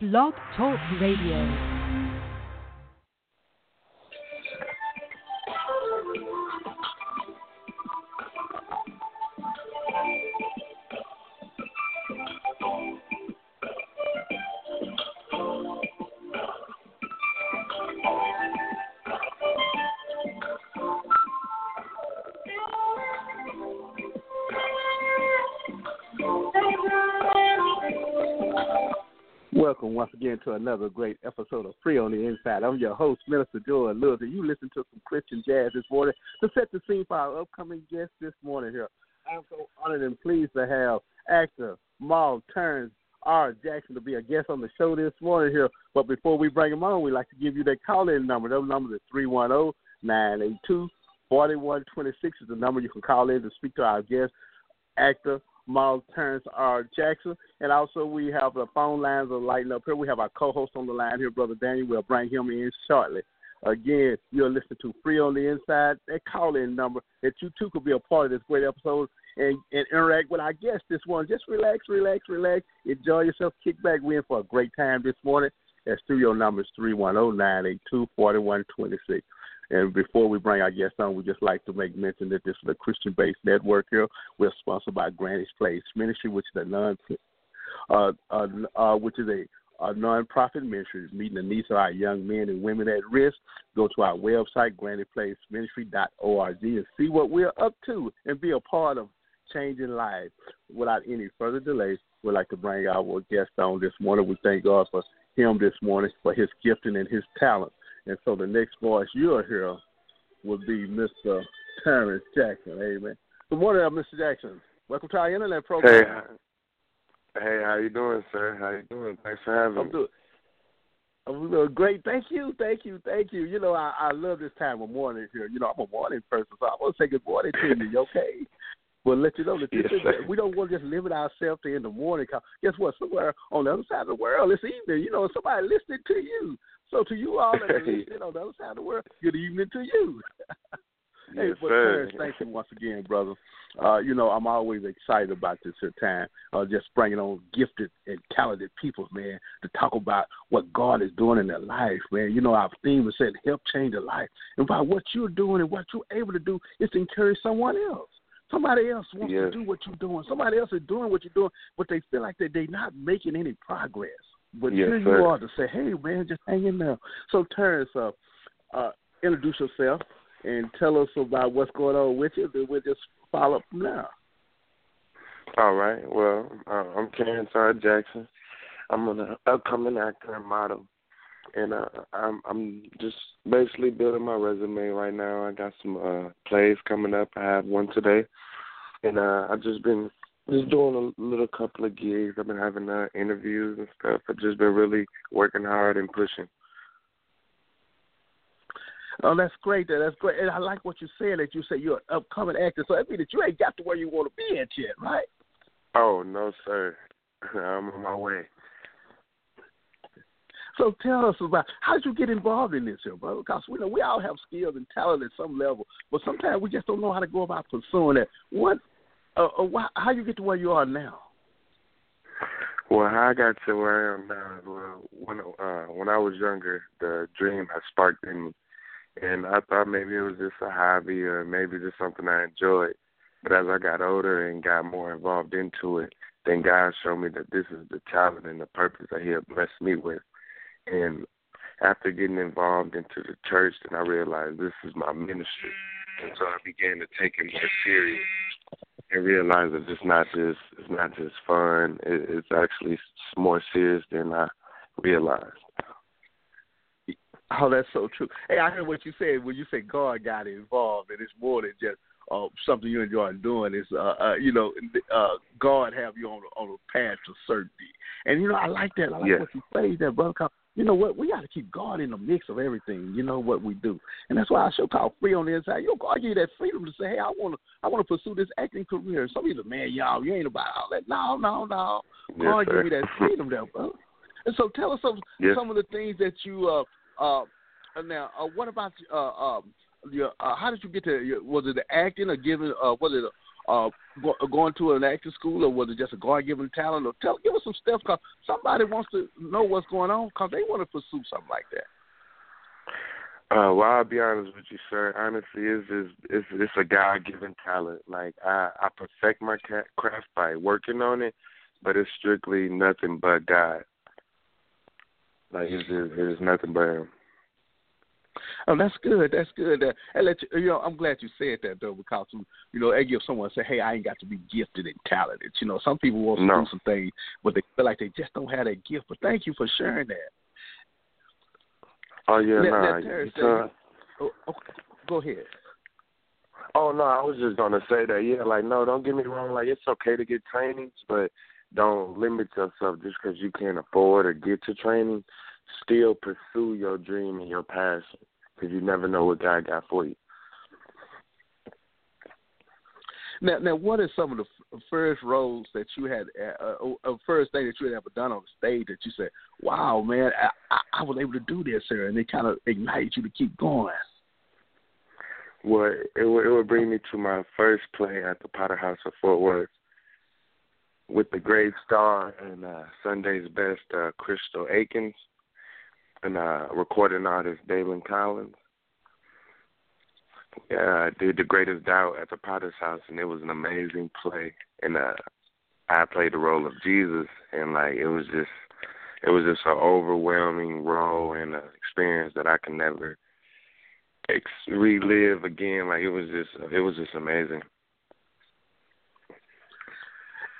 Blog Talk Radio. To another great episode of Free on the Inside. I'm your host, Minister Joel Lewis, and you listen to some Christian jazz this morning to set the scene for our upcoming guest this morning here. I'm so honored and pleased to have actor Mal Terrence R. Jackson to be a guest on the show this morning here. But before we bring him on, we'd like to give you that call-in number. Those numbers are 310 982 4126 is the number you can call in to speak to our guest, actor Miles Terrence R. Jackson. And also, we have the phone lines are lighting up here. We have our co host on the line here, Brother Daniel. We'll bring him in shortly. Again, you're listening to Free on the Inside, that call in number that you too could be a part of this great episode and, and interact with our guest this one. Just relax, relax, relax. Enjoy yourself. Kick back. We're in for a great time this morning. That studio number is 310 982 4126. And before we bring our guests on, we just like to make mention that this is a Christian-based network here. We're sponsored by Granny's Place Ministry, which is a non, uh, uh, uh, which is a, a non-profit ministry meeting the needs of our young men and women at risk. Go to our website, grannyplaceministry.org, and see what we're up to and be a part of changing lives. Without any further delay, we'd like to bring our guest on this morning. We thank God for him this morning for his gifting and his talent. And so the next voice you'll hear will be Mr. Terrence Jackson. Amen. Good morning, uh, Mr. Jackson. Welcome to our internet program. Hey, hey, how you doing, sir? How you doing? Thanks for having I'm me. doing, I'm doing great. Thank you, thank you, thank you. You know, I, I love this time of morning here. You know, I'm a morning person, so I want to say good morning to you. Okay. Well, let you know that this Yes, is, we don't want to just limit ourselves to in the morning. guess what? Somewhere on the other side of the world, it's evening. You know, somebody listening to you. So to you all that are listening on the other side of the world, good evening to you. hey, yes, but thank you once again, brother. Uh, you know, I'm always excited about this here time. Uh, just bringing on gifted and talented people, man, to talk about what God is doing in their life, man. You know, our theme is said, help change a life. And by what you're doing and what you're able to do is to encourage someone else. Somebody else wants Yes. to do what you're doing. Somebody else is doing what you're doing, but they feel like that they're not making any progress. But Yes, here you are to say, hey, man, just hang in there. So, Terrence, uh, uh, introduce yourself and tell us about what's going on with you. Then we'll just follow up from there. All right. Well, uh, I'm Terrence R. Jackson. I'm an upcoming actor and model, and uh, I'm I'm just basically building my resume right now. I got some uh, plays coming up. I have one today, and uh, I've just been just doing a little couple of gigs. I've been having uh, interviews and stuff. I've just been really working hard and pushing. Oh, that's great. That's great. And I like what you said that you say you're an upcoming actor. So that means that you ain't got to where you want to be at yet, right? Oh no, sir. I'm on my way. So tell us about how did you get involved in this, here, brother? Because we know we all have skills and talent at some level, but sometimes we just don't know how to go about pursuing it. What, uh, uh, why, how you get to where you are now? Well, how I got to where I am now well, when uh, when I was younger, the dream had sparked in me, and I thought maybe it was just a hobby or maybe just something I enjoyed. But as I got older and got more involved into it, then God showed me that this is the talent and the purpose that He had blessed me with. And after getting involved into the church, then I realized this is my ministry, and so I began to take it more serious and realize that it's not just it's not just fun. It, it's actually more serious than I realized. Oh, that's so true. Hey, I heard what you said when you said God got involved, and it's more than just uh, something you enjoy doing. It's uh, uh, you know, uh, God have you on on a path to certainty, and you know, I like that. I like Yes. what you phrased that, brother. You know what? We got to keep God in the mix of everything. You know what we do, and that's why I show called free on the inside. You know, God give you that freedom to say, "Hey, I want to, I want to pursue this acting career." Some people, man, y'all, you ain't about all that. No, no, no. God Yes, give you that freedom, there, brother. And so, tell us some Yes. some of the things that you uh uh now uh, what about uh um your uh how did you get to your, was it the acting or giving uh was it uh, go, going to an acting school, or was it just a God given talent? Or tell, give us some steps, cause somebody wants to know what's going on, cause they want to pursue something like that. Uh, well, I'll be honest with you, sir. Honestly, it's just it's it's a God given talent. Like I I perfect my craft by working on it, but it's strictly nothing but God. Like it's just it's nothing but Him. Oh, that's good. That's good. Uh, and let you, you know, I'm glad you said that though, because you know, gives someone say, "Hey, I ain't got to be gifted and talented." You know, some people want to no. do some things, but they feel like they just don't have that gift. But thank you for sharing that. Oh yeah, let, nah. Let say, oh, okay, go ahead. Oh no, I was just gonna say that. Yeah, like no, don't get me wrong. Like it's okay to get trainings, but don't limit yourself just because you can't afford or get to training. Still pursue your dream and your passion because you never know what God got for you. Now, now, what are some of the f- first roles that you had, uh, uh, first thing that you had ever done on the stage that you said, "Wow, man, I, I, I was able to do this here," and it kind of ignited you to keep going? Well, it would it would bring me to my first play at the Potter House of Fort Worth with the great star and uh, Sunday's best uh, Crystal Akins and uh, recording artist Dalen Collins. Yeah, I did the greatest doubt at the Potter's House, and it was an amazing play. And uh, I played the role of Jesus, and like it was just, it was just an overwhelming role and an experience that I can never ex- relive again. Like it was just, it was just amazing.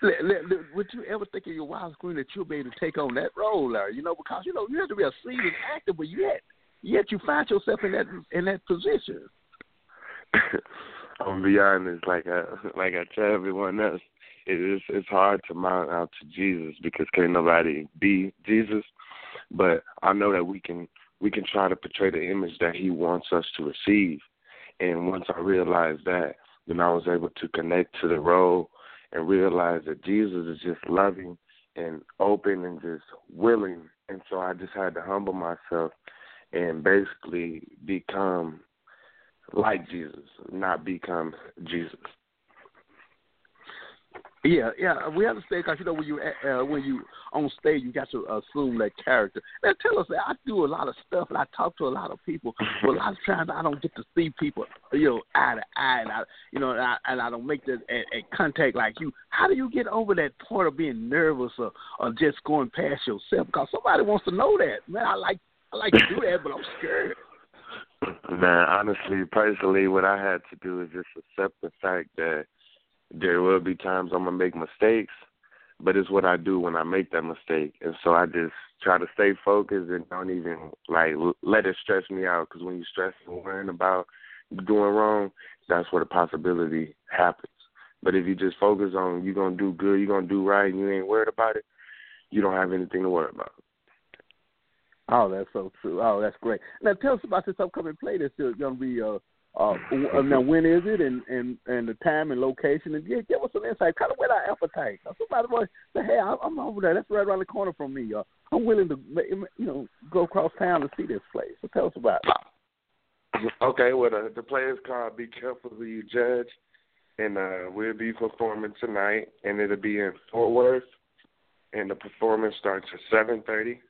Would you ever think in your wildest dream that you'll be able to take on that role, Larry? You know, because you know you have to be a seasoned actor, but yet, yet you find yourself in that in that position. I'm be honest, like I like I tell everyone else, it is it's hard to mount out to Jesus because can't nobody be Jesus. But I know that we can we can try to portray the image that He wants us to receive. And once I realized that, then I was able to connect to the role and realize that Jesus is just loving and open and just willing. And so I just had to humble myself and basically become like Jesus, not become Jesus. Yeah, yeah, we understand because you know when you uh, when you on stage, you got to assume that character. Now, tell us, I do a lot of stuff and I talk to a lot of people, but a lot of times I don't get to see people, you know, eye to eye, and I, you know, and I, and I don't make that a contact like you. How do you get over that part of being nervous or or just going past yourself? Because somebody wants to know that. Man, I like I like to do that, but I'm scared. Man, honestly, personally, what I had to do is just accept the fact that there will be times I'm gonna make mistakes, but it's what I do when I make that mistake, and so I just try to stay focused and don't even like let it stress me out. Because when you stress and worrying about doing wrong, that's where the possibility happens. But if you just focus on you're gonna do good, you're gonna do right, and you ain't worried about it, you don't have anything to worry about. Oh, that's so true. Oh, that's great. Now tell us about this upcoming play that's going to be uh, uh, now, when is it, and and and the time and location, and give, give us some insight. Kind of whet our appetite. Somebody might say, "Hey, I'm over there. That's right around the corner from me. Uh, I'm willing to, you know, go across town to see this place." So tell us about it. Okay, well, the, the play is called "Be Careful Who You Judge," and uh, we'll be performing tonight, and it'll be in Fort Worth, and the performance starts at seven thirty.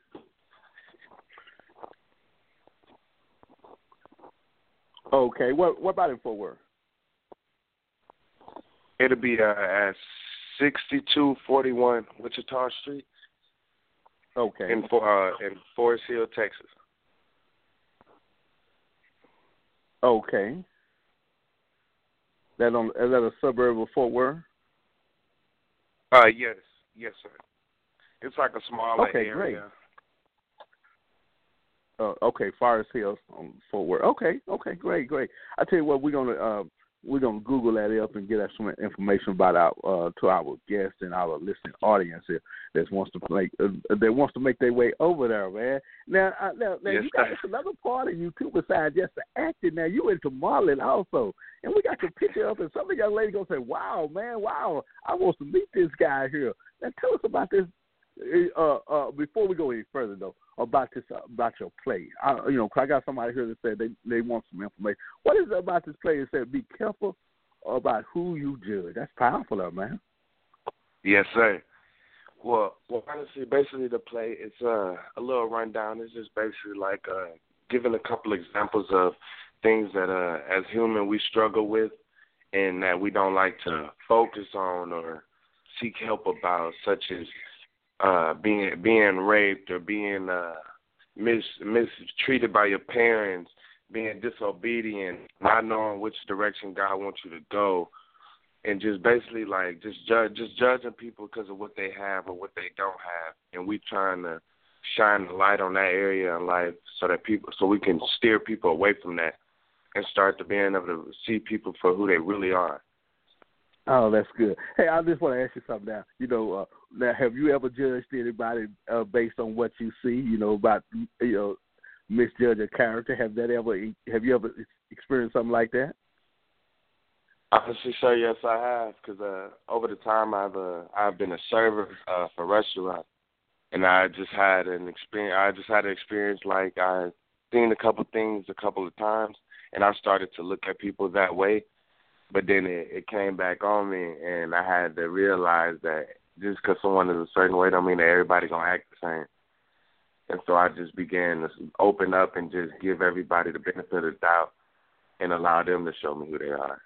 Okay. What what about in Fort Worth? It'll be uh, at sixty two forty one Wichita Street. Okay. In for uh, in Forest Hill, Texas. Okay. That on is that a suburb of Fort Worth? Uh yes, yes sir. It's like a smaller okay, area. Great. Uh, okay, Forest Hills on Fort Worth. Okay, okay, great, great. I tell you what, we're gonna uh, we're gonna Google that up and get us some information about our uh, to our guests and our listening audience here that wants to make uh, that wants to make their way over there, man. Now, uh, now, now yes, you got another part of you too besides just the acting. Now you into modeling also, and we got your picture up, and some of the young lady gonna say, "Wow, man, wow, I want to meet this guy here." Now tell us about this. Uh, uh, before we go any further, though, about this uh, about your play. I, you know, I got somebody here that said they they want some information. What is it about this play that said be careful about who you judge. That's powerful, though, man. Yes, sir. Well, well, honestly, basically the play it's uh, a little rundown. It's just basically like uh, giving a couple examples of things that uh, as human we struggle with, and that we don't like to focus on or seek help about, such as uh, being being raped or being uh, mis mistreated by your parents, being disobedient, not knowing which direction God wants you to go, and just basically like just judge just judging people because of what they have or what they don't have, and we trying to shine the light on that area in life so that people so we can steer people away from that and start to being able to see people for who they really are. Oh, that's good. Hey, I just want to ask you something now. You know, uh, now have you ever judged anybody uh, based on what you see? You know about you know misjudge a character. Have that ever? Have you ever experienced something like that? Honestly, sir, yes, I have. Because uh, over the time, I've uh, I've been a server uh, for restaurants, and I just had an experience. I just had an experience like I seen a couple things a couple of times, and I started to look at people that way. But then it, it came back on me, and I had to realize that just because someone is a certain way, don't mean that everybody's gonna act the same. And so I just began to open up and just give everybody the benefit of the doubt, and allow them to show me who they are.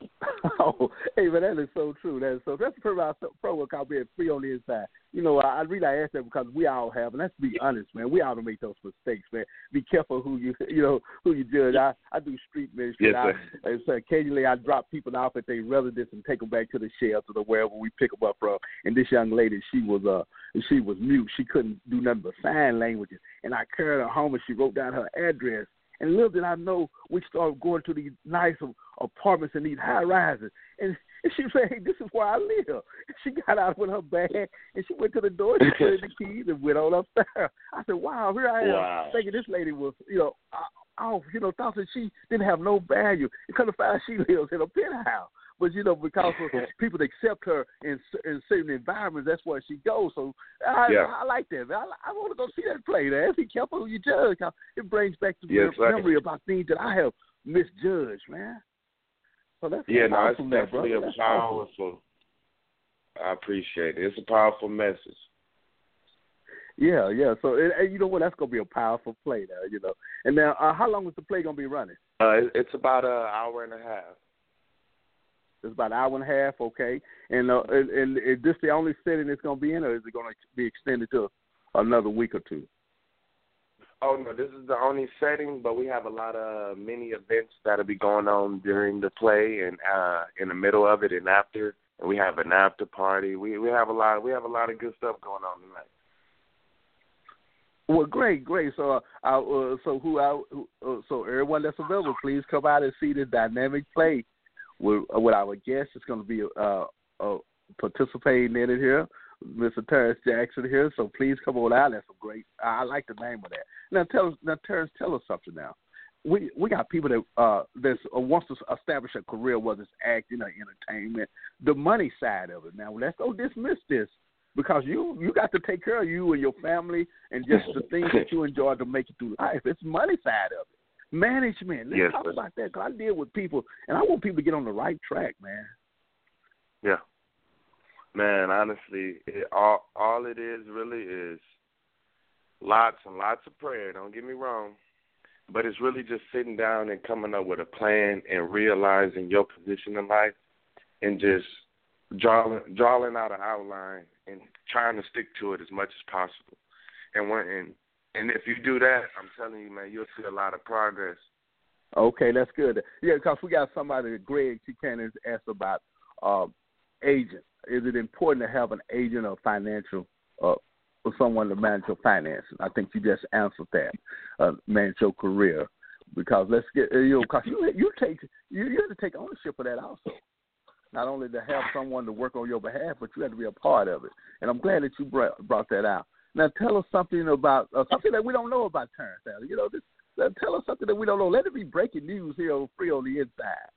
oh, hey, but that is so true. That is so. That's part of our program called being free on the inside. You know, I, I really ask that because we all have, and let's be honest, man. We all make those mistakes, man. Be careful who you, you know, who you judge. I I do street ministry. Yes, sir. I, so occasionally I drop people off at their residence and take them back to the shelter or wherever we pick them up from. And this young lady, she was uh, she was mute. She couldn't do nothing but sign languages. And I carried her home and she wrote down her address and little did I know, we started going to these nice apartments and these high rises. And, she said, hey, this is where I live. And she got out with her bag and she went to the door, she put in the keys and went on upstairs. I said, wow, here I am wow. thinking this lady was, you know, off, you know, thought that she didn't have no value. It could have found she lives in a penthouse. But you know, because people accept her in in certain environments, that's where she goes. So I, yeah. I, I like that. Man. I, I want to go see that play. Man. Be careful who you judge. It brings back the yes, memory about things that I have misjudged, man. So that's yeah, no, it's definitely a powerful. Awesome. I appreciate it. It's a powerful message. Yeah, yeah. So, and, you know what? That's gonna be a powerful play, now. You know. And now, uh, how long is the play gonna be running? Uh, it's about an hour and a half. It's about an hour and a half, okay. And uh, and, and is this the only setting it's going to be in, or is it going to be extended to another week or two? Oh no, this is the only setting, but we have a lot of mini events that'll be going on during the play and uh in the middle of it and after. And we have an after party. We we have a lot. We have a lot of good stuff going on tonight. Well, great, great. So, uh, uh so who, I, uh, so everyone that's available, please come out and see the dynamic play with, with our guest is going to be uh, uh, participating in it here, Mr. Terrence Jackson here. So please come on out. That's a great. I like the name of that. Now tell us, now Terrence, tell us something now. We we got people that uh that uh, wants to establish a career, whether it's acting or entertainment, the money side of it. Now let's don't dismiss this because you you got to take care of you and your family and just the things that you enjoy to make it through life. It's money side of it. Management. Let's yes, talk about that because I deal with people, and I want people to get on the right track, man. Yeah, man. Honestly, it, all all it is really is lots and lots of prayer. Don't get me wrong, but it's really just sitting down and coming up with a plan and realizing your position in life, and just drawing drawing out an outline and trying to stick to it as much as possible. And when and and if you do that, I'm telling you, man, you'll see a lot of progress. Okay, that's good. Yeah, because we got somebody, Greg Buchanan, asked about uh, agent. Is it important to have an agent or financial uh, or someone to manage your finances? I think you just answered that. Uh, manage your career because let's get you know because you you take you, you have to take ownership of that also. Not only to have someone to work on your behalf, but you have to be a part of it. And I'm glad that you brought, brought that out. Now tell us something about uh, something that we don't know about Terrence Allen. You know, this, uh, tell us something that we don't know. Let it be breaking news here on Free on the Inside.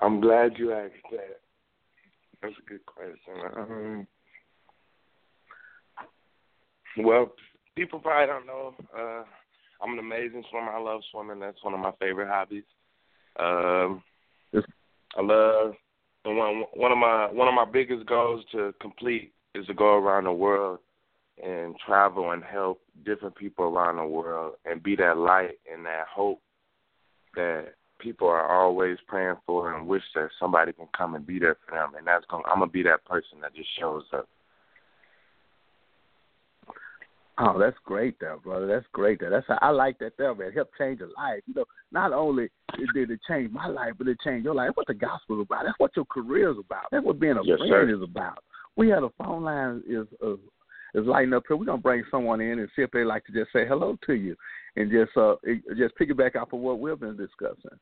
I'm glad you asked that. That's a good question. Um, well, people probably don't know. Uh, I'm an amazing swimmer. I love swimming. That's one of my favorite hobbies. Um, I love one one of my one of my biggest goals to complete is to go around the world and travel and help different people around the world and be that light and that hope that people are always praying for and wish that somebody can come and be there for them and that's going I'm gonna be that person that just shows up. Oh, that's great, there, brother. That's great. There. That's how, I like that there, man. Help change a life. You know, not only did it change my life, but it changed your life. What the gospel is about. That's what your career is about. That's what being a yes, friend sir. is about. We had a phone line is uh, is lighting up here. We're gonna bring someone in and see if they like to just say hello to you and just uh just piggyback off of what we've been discussing.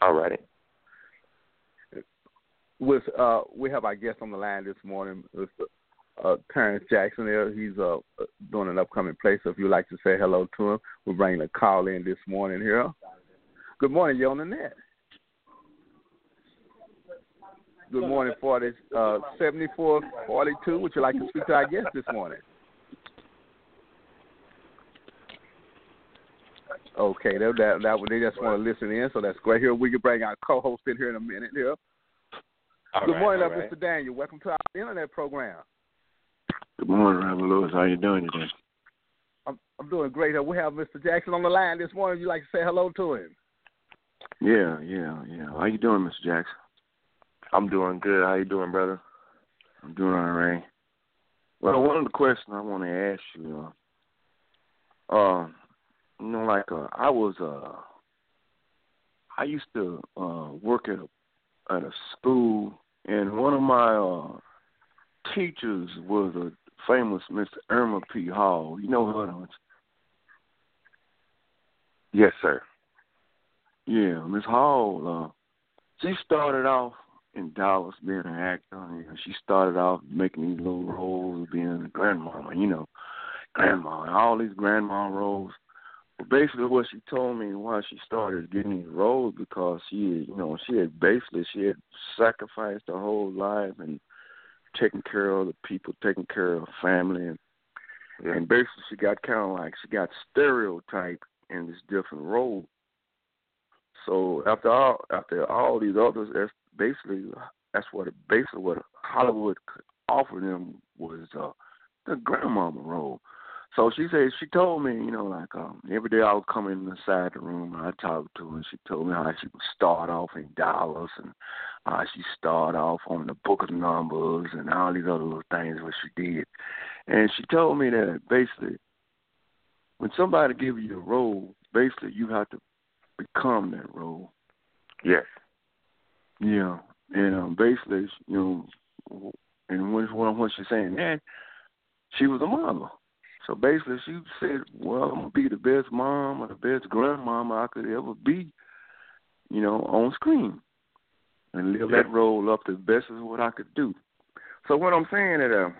All righty. With uh, we have our guest on the line this morning, Mr. Uh, Terrence Jackson. There, he's uh doing an upcoming play. So if you'd like to say hello to him, we're bringing a call in this morning here. Good morning, you're on the net. Good morning, forty uh, seventy four forty two. Would you like to speak to our guest this morning? Okay, that that, that they just want to listen in, so that's great. Here we can bring our co-host in here in a minute. Here. All Good right, morning, up, right. Mr. Daniel. Welcome to our internet program. Good morning, Reverend Lewis. How you doing today? I'm I'm doing great. Uh, We have Mr. Jackson on the line this morning. You like to say hello to him? Yeah, yeah, yeah. How you doing, Mr. Jackson? I'm doing good. How you doing, brother? I'm doing all right. Well, one of the questions I want to ask you, uh, uh, you know, like uh, I was, uh, I used to uh, work at a at a school, and one of my uh, teachers was a famous Mr. Irma P. Hall. You know her, don't you? Yes, sir. Yeah, Miss Hall. Uh, she started off in Dallas being an actor. And she started off making these little roles, being a grandmama. You know, grandma and all these grandma roles. But basically, what she told me why she started getting these roles because she, you know, she had basically she had sacrificed her whole life and taking care of the people, taking care of family, and Yeah. and basically she got kind of like she got stereotyped in this different role. So after all, after all these others, that's basically that's what basically what Hollywood could offer them was uh, the grandmama role. So she said she told me, you know, like um, every day I would come in inside the room and I talked to her. and She told me how she would start off in Dallas and how she start off on the book of numbers and all these other little things what she did. And she told me that basically when somebody give you a role, basically you have to become that role. Yes. Yeah, and um, basically, you know, and when when when she's saying that, she was a mother. So basically, she said, "Well, I'm gonna be the best mom or the best grandmama I could ever be, you know, on screen, and live that role up to the best of what I could do." So what I'm saying is, uh,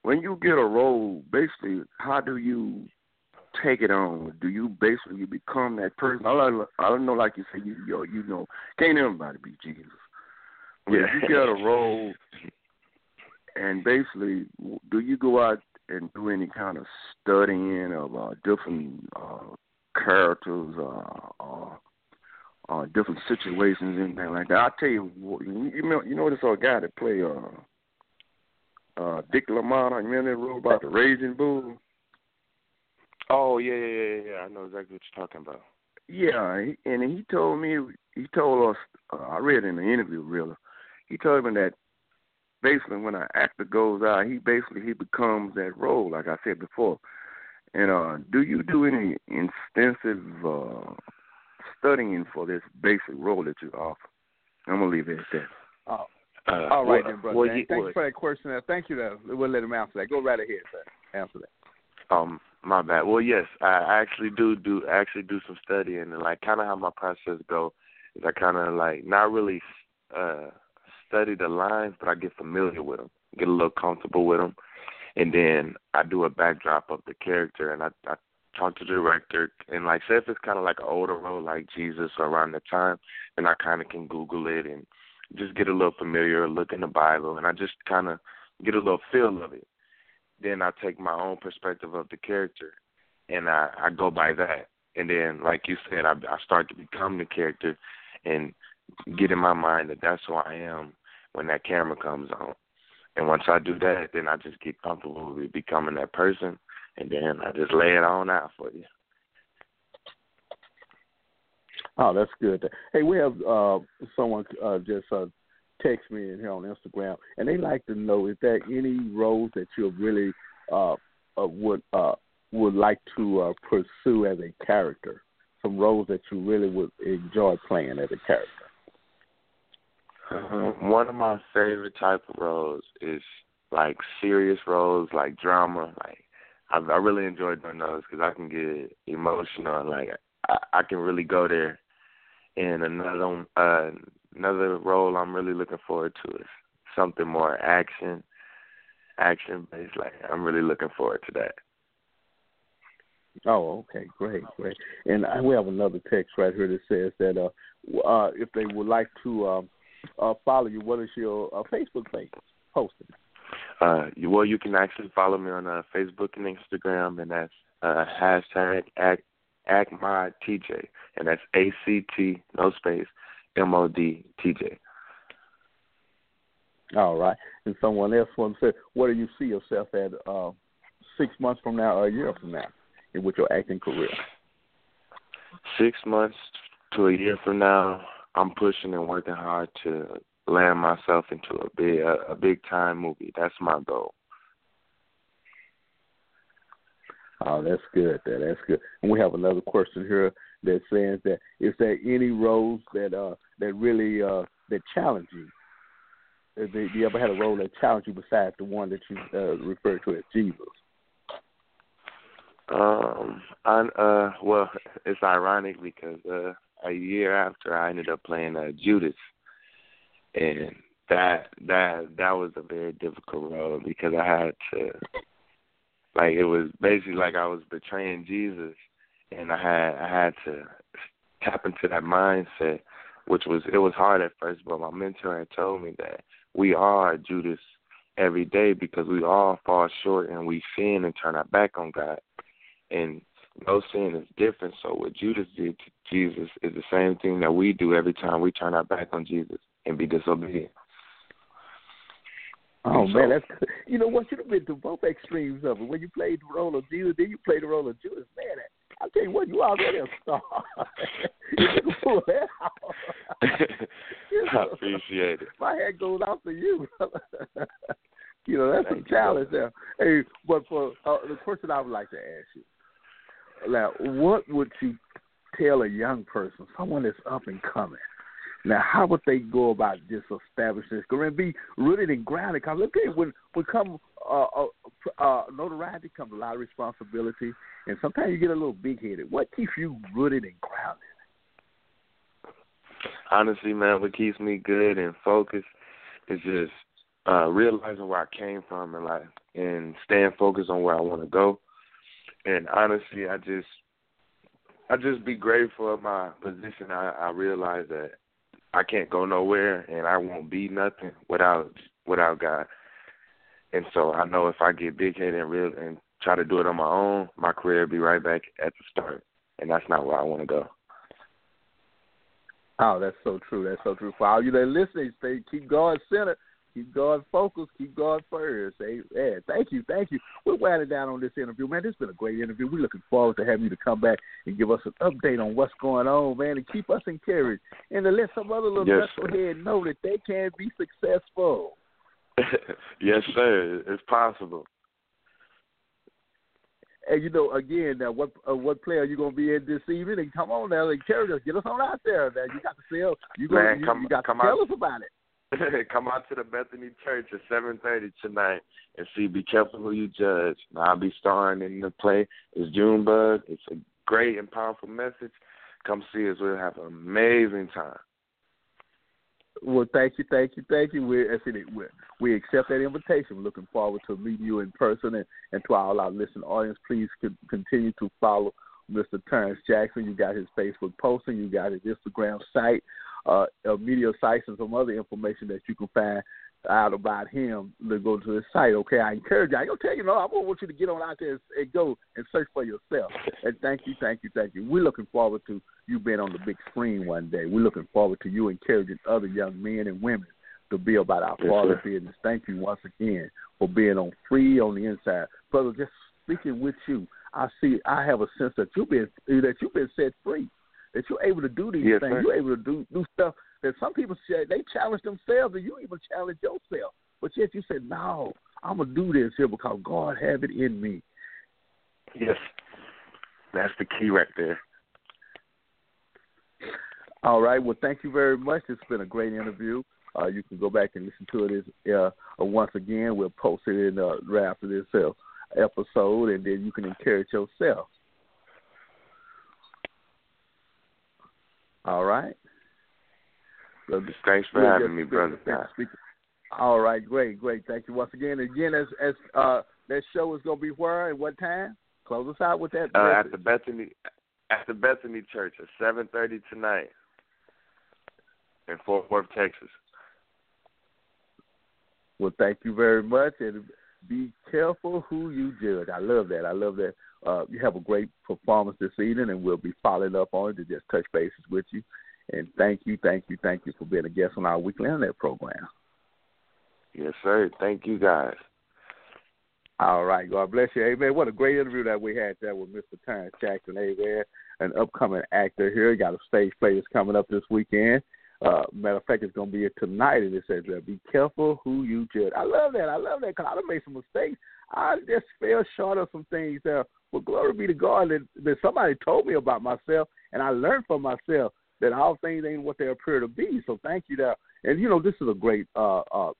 when you get a role, basically, how do you take it on? Do you basically you become that person? I don't, I don't know, like you say, you you, you know, can't everybody be Jesus. When Yeah. you get a role, and basically, do you go out and do any kind of studying of uh, different uh, characters, uh, uh, uh, different situations, anything like that? I tell you, you know, you know this old guy that play uh, uh, Dick LaMotta. You remember that role about the Raging Bull? Oh yeah, yeah, yeah, yeah. I know exactly what you're talking about. Yeah, and he told me he told us. Uh, I read in the interview, really. He told me that basically when an actor goes out, he basically he becomes that role, like I said before. And uh, do you do any extensive uh, studying for this basic role that you offer? I'm gonna leave it at that. Oh, Uh, all right, well, then, brother. well, Dan. ye- Thank well, you for that question. There. Thank you. Though. We'll let him answer that. Go right ahead, sir. Answer that. Um, my bad. Well, yes, I actually do do actually do some studying and like kind of how my process go is I kind of like not really uh study the lines, but I get familiar with them, get a little comfortable with them, and then I do a backdrop of the character and I I talk to the director. And like say if it's kind of like an older role like Jesus around the time, then I kind of can Google it and just get a little familiar, look in the Bible, and I just kind of get a little feel of it. Then I take my own perspective of the character and I I go by that. And then, like you said, I I start to become the character, and get in my mind that that's who I am when that camera comes on. And once I do that, then I just get comfortable with becoming that person, and then I just lay it on out for you. Oh, that's good. Hey, we have uh, someone uh, just uh, text me in here on Instagram, and they like to know is there any roles that you really uh, uh, would uh, would like to uh, pursue as a character? Some roles that you really would enjoy playing as a character. Uh, one of my favorite type of roles is like serious roles, like drama. Like I, I really enjoy doing those because I can get emotional. Like I, I can really go there. And another uh, another role I'm really looking forward to is something more action, action based. Like I'm really looking forward to that. Oh, okay, great, great. And I, we have another text right here that says that uh, uh, if they would like to uh, uh, follow you, what is your uh, Facebook page posted? Uh, well, you can actually follow me on uh, Facebook and Instagram, and that's uh, hashtag act, ActModTJ, and that's A C T no space M O D T J. All right. And someone else wants to say, where do you see yourself at uh, six months from now or a year from now with your acting career? Six months to a year from now, I'm pushing and working hard to land myself into a big a, a big time movie. That's my goal. Oh, that's good. That that's good. And we have another question here that says that is there any roles that uh that really uh that challenge you? Have you ever had a role that challenged you besides the one that you uh, referred to as Jesus? Um, I uh, well, it's ironic because uh, a year after I ended up playing uh, Judas, and that that that was a very difficult role because I had to like it was basically like I was betraying Jesus, and I had I had to tap into that mindset, which was it was hard at first, but my mentor had told me that we are Judas every day because we all fall short and we sin and turn our back on God, and no sin is different. So what Judas did to Jesus is the same thing that we do every time we turn our back on Jesus and be disobedient. Oh so, man, that's you know what you've been to both extremes of it. When you played the role of Jesus, then you played the role of Judas. Man, I tell you what, you already a star. you can pull that I appreciate it. My hat goes out to you. you know that's Thank a challenge there. Hey, but for uh, the question I would like to ask you, now, what would you tell a young person, someone that's up and coming? Now, how would they go about just establishing this career and be rooted and grounded? Because look at when when come uh, uh, uh, notoriety comes a lot of responsibility, and sometimes you get a little big headed. What keeps you rooted and grounded? Honestly, man, what keeps me good and focused is just uh realizing where I came from and like and staying focused on where I want to go and honestly, I just I just be grateful of my position. I, I realize that I can't go nowhere and I won't be nothing without without God. And so I know if I get big headed and real and try to do it on my own, my career will be right back at the start. And that's not where I want to go. Oh, that's so true. That's so true. For all you that listening, stay keep going center. Keep God focused. Keep God first. Hey, yeah, thank you, thank you. We're winding down on this interview, man. This has been a great interview. We're looking forward to having you to come back and give us an update on what's going on, man, and keep us encouraged, and to let some other little yes, knucklehead know that they can be successful. yes, sir. It's possible. And you know, again, now what uh, what player are you gonna be in this evening? And come on now, encourage us, get us on out there. Man, you got to sell. You gonna, you, come, you got to tell out. us about it. Come out to the Bethany Church at seven thirty tonight and see. Be careful who you judge. Now, I'll be starring in the play. It's Junebug. It's a great and powerful message. Come see us. We'll have an amazing time. Well, thank you, thank you, thank you. We we accept that invitation. We're looking forward to meeting you in person, and, and to all our listening audience, please continue to follow Mr. Terrence Jackson. You got his Facebook posting, you got his Instagram site uh, uh, media sites and some other information that you can find out about him to go to his site. Okay, I encourage you. I don't tell you no. I want you to get on out there and go and search for yourself. And thank you, thank you, thank you. We're looking forward to you being on the big screen one day. We're looking forward to you encouraging other young men and women to be about our yes, Father's business. Thank you once again for being on free on the inside, brother. Just speaking with you, I see. I have a sense that you've been that you've been set free. That you're able to do these yes, things. Sir. You're able to do do stuff that some people say they challenge themselves, and you even challenge yourself. But yet you said, "No, I'm gonna do this here because God have it in me." Yes, that's the key right there. All right. Well, thank you very much. It's been a great interview. Uh, you can go back and listen to it uh, uh, once again. We'll post it in uh, right after this uh, episode, and then you can encourage yourself. All right. So, Thanks for having me, brother. All right, great, great. Thank you once again. Again, as as uh, that show is going to be where and what time? Close us out with that. Uh, at the Bethany at the Bethany Church at seven thirty tonight in Fort Worth, Texas. Well, thank you very much, and be careful who you judge. I love that. I love that. Uh, you have a great performance this evening, and we'll be following up on it to just touch bases with you. And thank you, thank you, thank you for being a guest on our weekly internet program. Yes, sir. Thank you, guys. All right. God bless you. Amen. What a great interview that we had there with Mr. Terrence Jackson. Amen. An upcoming actor here. He got a stage play that's coming up this weekend. Uh, matter of fact, it's going to be tonight, and it says, uh, "Be careful who you judge." I love that. I love that because I done made some mistakes. I just fell short of some things there. But glory be to God that, that somebody told me about myself, and I learned from myself that all things ain't what they appear to be. So thank you there. And you know, this is a great uh, uh,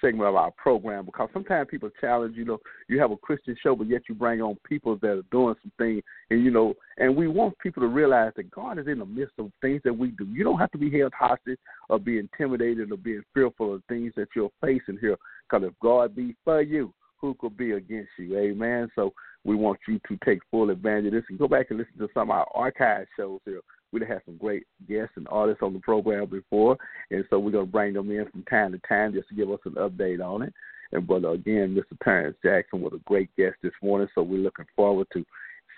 segment of our program because sometimes people challenge, you know, you have a Christian show, but yet you bring on people that are doing some things, and you know, and we want people to realize that God is in the midst of things that we do. You don't have to be held hostage or be intimidated or being fearful of things that you're facing here, because if God be for you, who could be against you? Amen. So we want you to take full advantage of this and go back and listen to some of our archive shows here. We've had some great guests and artists on the program before, and so we're going to bring them in from time to time just to give us an update on it. And but again, Mr. Terrence Jackson was a great guest this morning, so we're looking forward to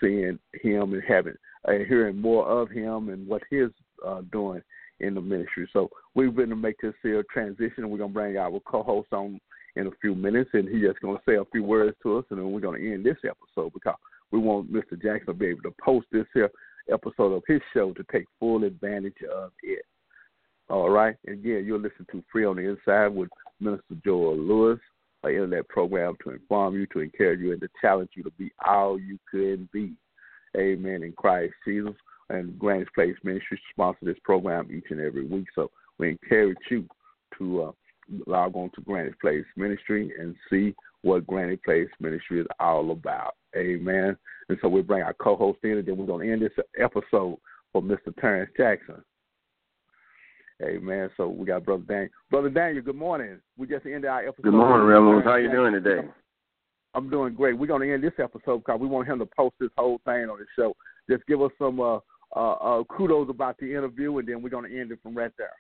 seeing him and having uh, hearing more of him and what he's uh, doing in the ministry. So we're going to make this here transition. We're going to bring our co-host on in a few minutes, and he's just going to say a few words to us, and then we're going to end this episode because we want Mr. Jackson to be able to post this here episode of his show to take full advantage of it. All right. Again, you're listening to Free on the Inside with Minister Joel Lewis, an internet program to inform you, to encourage you, and to challenge you to be all you can be. Amen. In Christ Jesus. And Granny's Place Ministry sponsor this program each and every week. So we encourage you to uh, log on to Granny's Place Ministry and see what Granny Place Ministry is all about. Amen. And so we bring our co-host in, and then we're going to end this episode for Mr. Terrence Jackson. Amen. So we got Brother Daniel. Brother Daniel, good morning. We just ended our episode. Good morning, Reverend. How you doing today? I'm doing great. We're going to end this episode because we want him to post this whole thing on the show. Just give us some uh, uh, uh, kudos about the interview, and then we're going to end it from right there.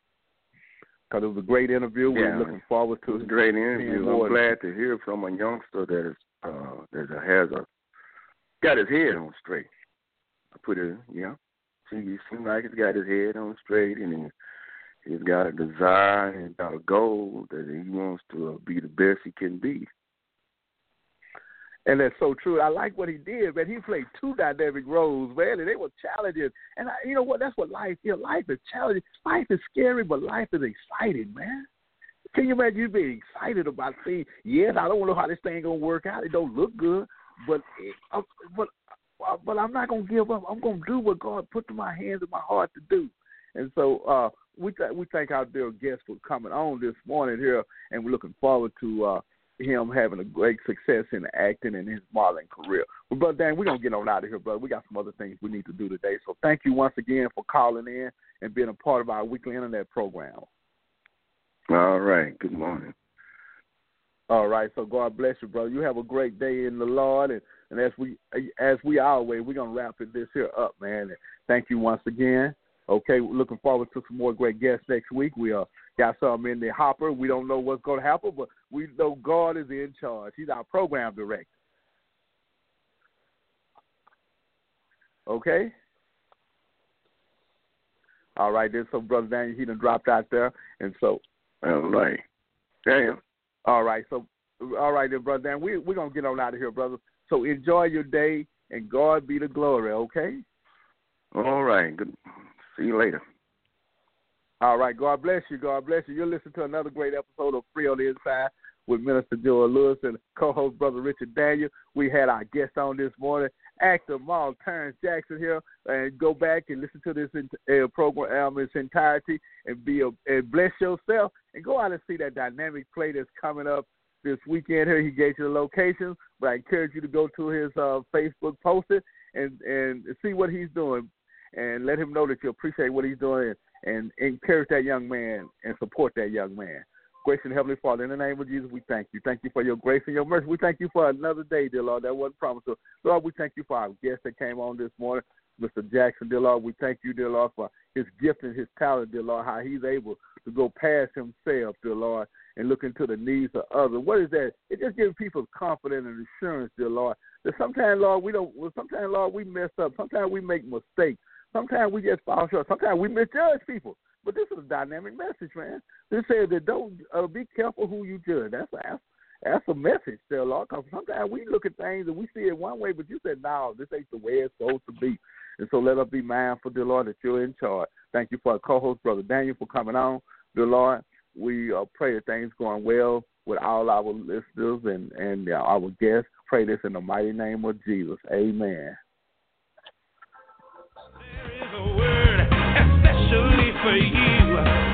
Because it was a great interview. Yeah, we're looking forward to it. Was a great interview. I'm glad to hear from a youngster that is uh, that has a got his head on straight. I put it, know, see, he seems like he's got his head on straight, and he, he's got a desire and got a goal that he wants to be the best he can be. And that's so true. I like what he did, man. He played two dynamic roles, man, and they were challenging. And I, you know what? That's what life. You know, life is challenging. Life is scary, but life is exciting, man. Can you imagine you being excited about things? Yes, I don't know how this thing gonna work out. It don't look good, but it, uh, but uh, but I'm not gonna give up. I'm gonna do what God put to my hands and my heart to do. And so uh, we th- we thank our dear guest for coming on this morning here, and we're looking forward to uh, him having a great success in acting and his modeling career. But brother Dan, we're gonna get on out of here, brother. We got some other things we need to do today. So thank you once again for calling in and being a part of our weekly internet program. All right. Good morning. All right. So God bless you, brother. You have a great day in the Lord, and, and as we as we always, we're gonna wrap it this here up, man. And thank you once again. Okay, looking forward to some more great guests next week. We are got something in the hopper. We don't know what's going to happen, but we know God is in charge. He's our program director. Okay? All right, there's some brother Daniel. He done dropped out there, and so. All right. Damn. All right, so all right then, brother Dan. We we're gonna get on out of here, brother. So enjoy your day, and God be the glory. Okay. All right. Good. See you later. All right. God bless you. God bless you. You're listening to another great episode of Free on the Inside with Minister Joel Lewis and co-host Brother Richard Daniel. We had our guest on this morning, actor Mark Terrence Jackson here, and go back and listen to this uh, program in its entirety and be a, and bless yourself and go out and see that dynamic play that's coming up this weekend here. He gave you the location, but I encourage you to go to his uh, Facebook post it and and see what he's doing and let him know that you appreciate what he's doing and, and encourage that young man and support that young man. Gracious Heavenly Father, in the name of Jesus, we thank you. Thank you for your grace and your mercy. We thank you for another day, dear Lord, that wasn't promised. So, Lord, we thank you for our guest that came on this morning, Mr. Jackson, dear Lord. We thank you, dear Lord, for his gift and his talent, dear Lord, how he's able to go past himself, dear Lord, and look into the needs of others. What is that? It just gives people confidence and assurance, dear Lord. That sometimes, Lord, we don't. Sometimes, Lord, we mess up. Sometimes we make mistakes. Sometimes we just fall short. Sometimes we misjudge people. But this is a dynamic message, man. This says that don't uh, be careful who you judge. That's a, that's a message there, Lord. Because sometimes we look at things and we see it one way, but you said, no, this ain't the way it's supposed to be. And so let us be mindful, dear Lord, that you're in charge. Thank you for our co-host, Brother Daniel, for coming on, dear Lord. We uh, pray that things going well with all our listeners and, and uh, our guests. Pray this in the mighty name of Jesus. Amen. For you.